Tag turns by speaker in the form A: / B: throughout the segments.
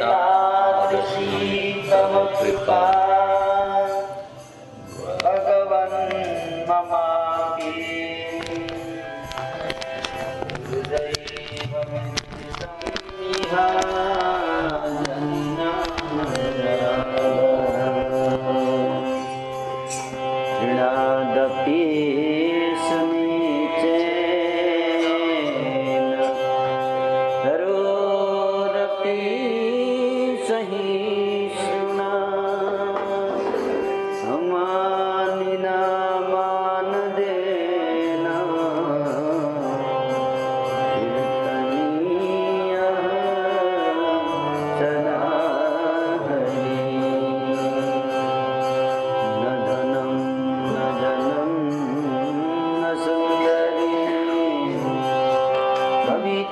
A: uh,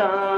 A: ta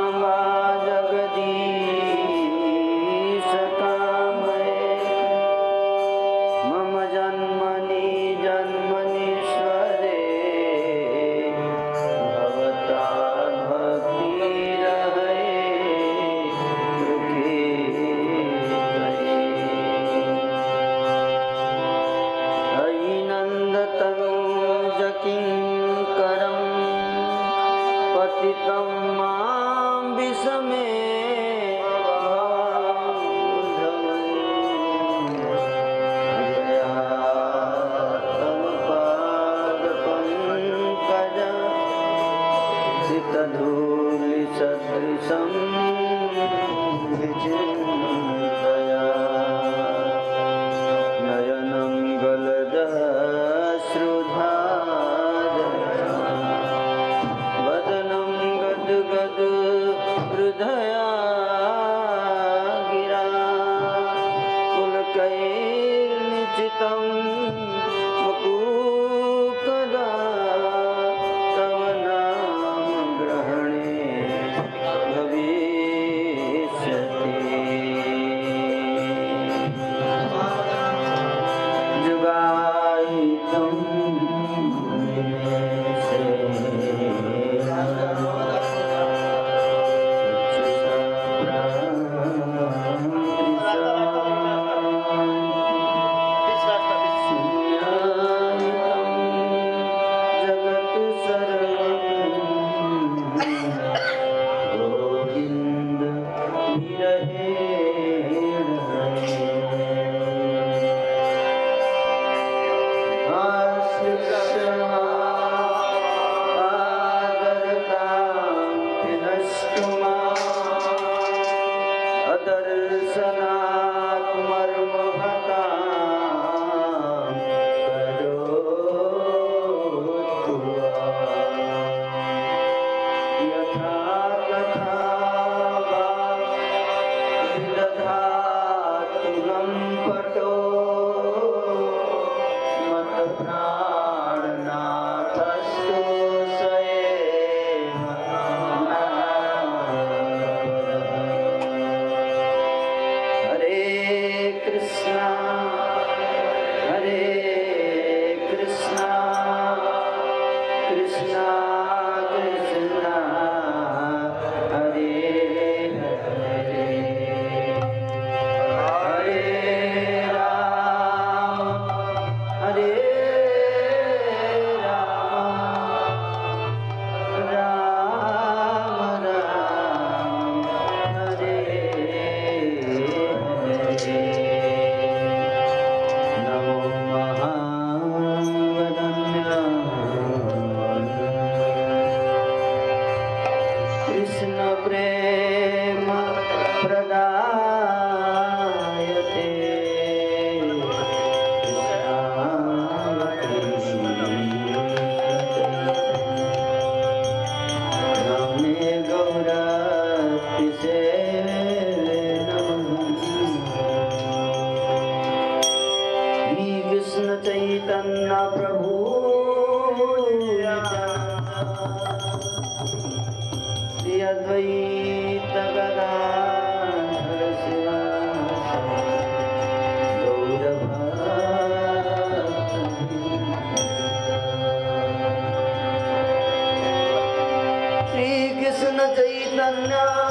A: know.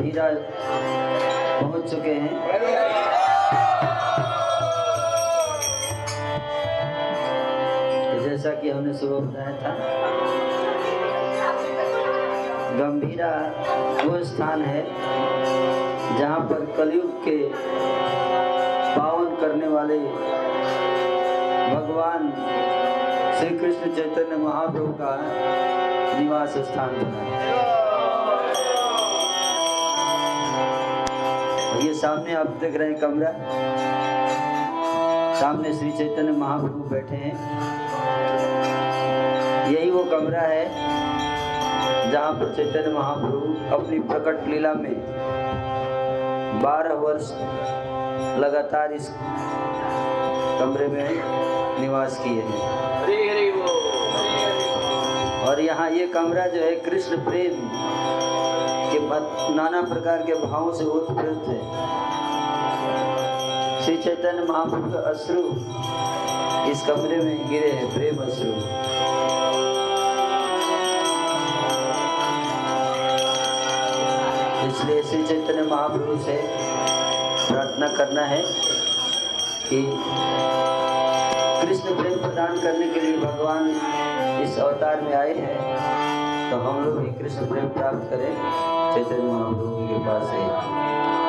A: गंभीरा पहुँच चुके हैं। तो जैसा कि हमने सुबह बताया था, गंभीरा वो स्थान है जहाँ पर कलयुग के पावन करने वाले भगवान श्री कृष्ण चैतन्य महाप्रभु का निवास स्थान बना है। सामने आप देख रहे हैं कमरा। सामने श्री चैतन्य महाप्रभु बैठे हैं। यही वो कमरा है जहाँ पर चैतन्य महाप्रभु अपनी प्रकट लीला में बारह वर्ष लगातार इस कमरे में निवास किए हैं। और यहाँ ये कमरा जो है कृष्ण प्रेम मत- नाना प्रकार के भावों से ओतप्रोत है श्री चैतन्य महाप्रभु के अश्रु इस कमरे में गिरे हैं, प्रेम अश्रु। इसलिए श्री चैतन्य महाप्रभु से प्रार्थना करना है कि कृष्ण प्रेम प्रदान करने के लिए भगवान इस अवतार में आए हैं तो हम लोग भी कृष्ण प्रेम प्राप्त करें। चैतन्य महाप्रभु के पास से।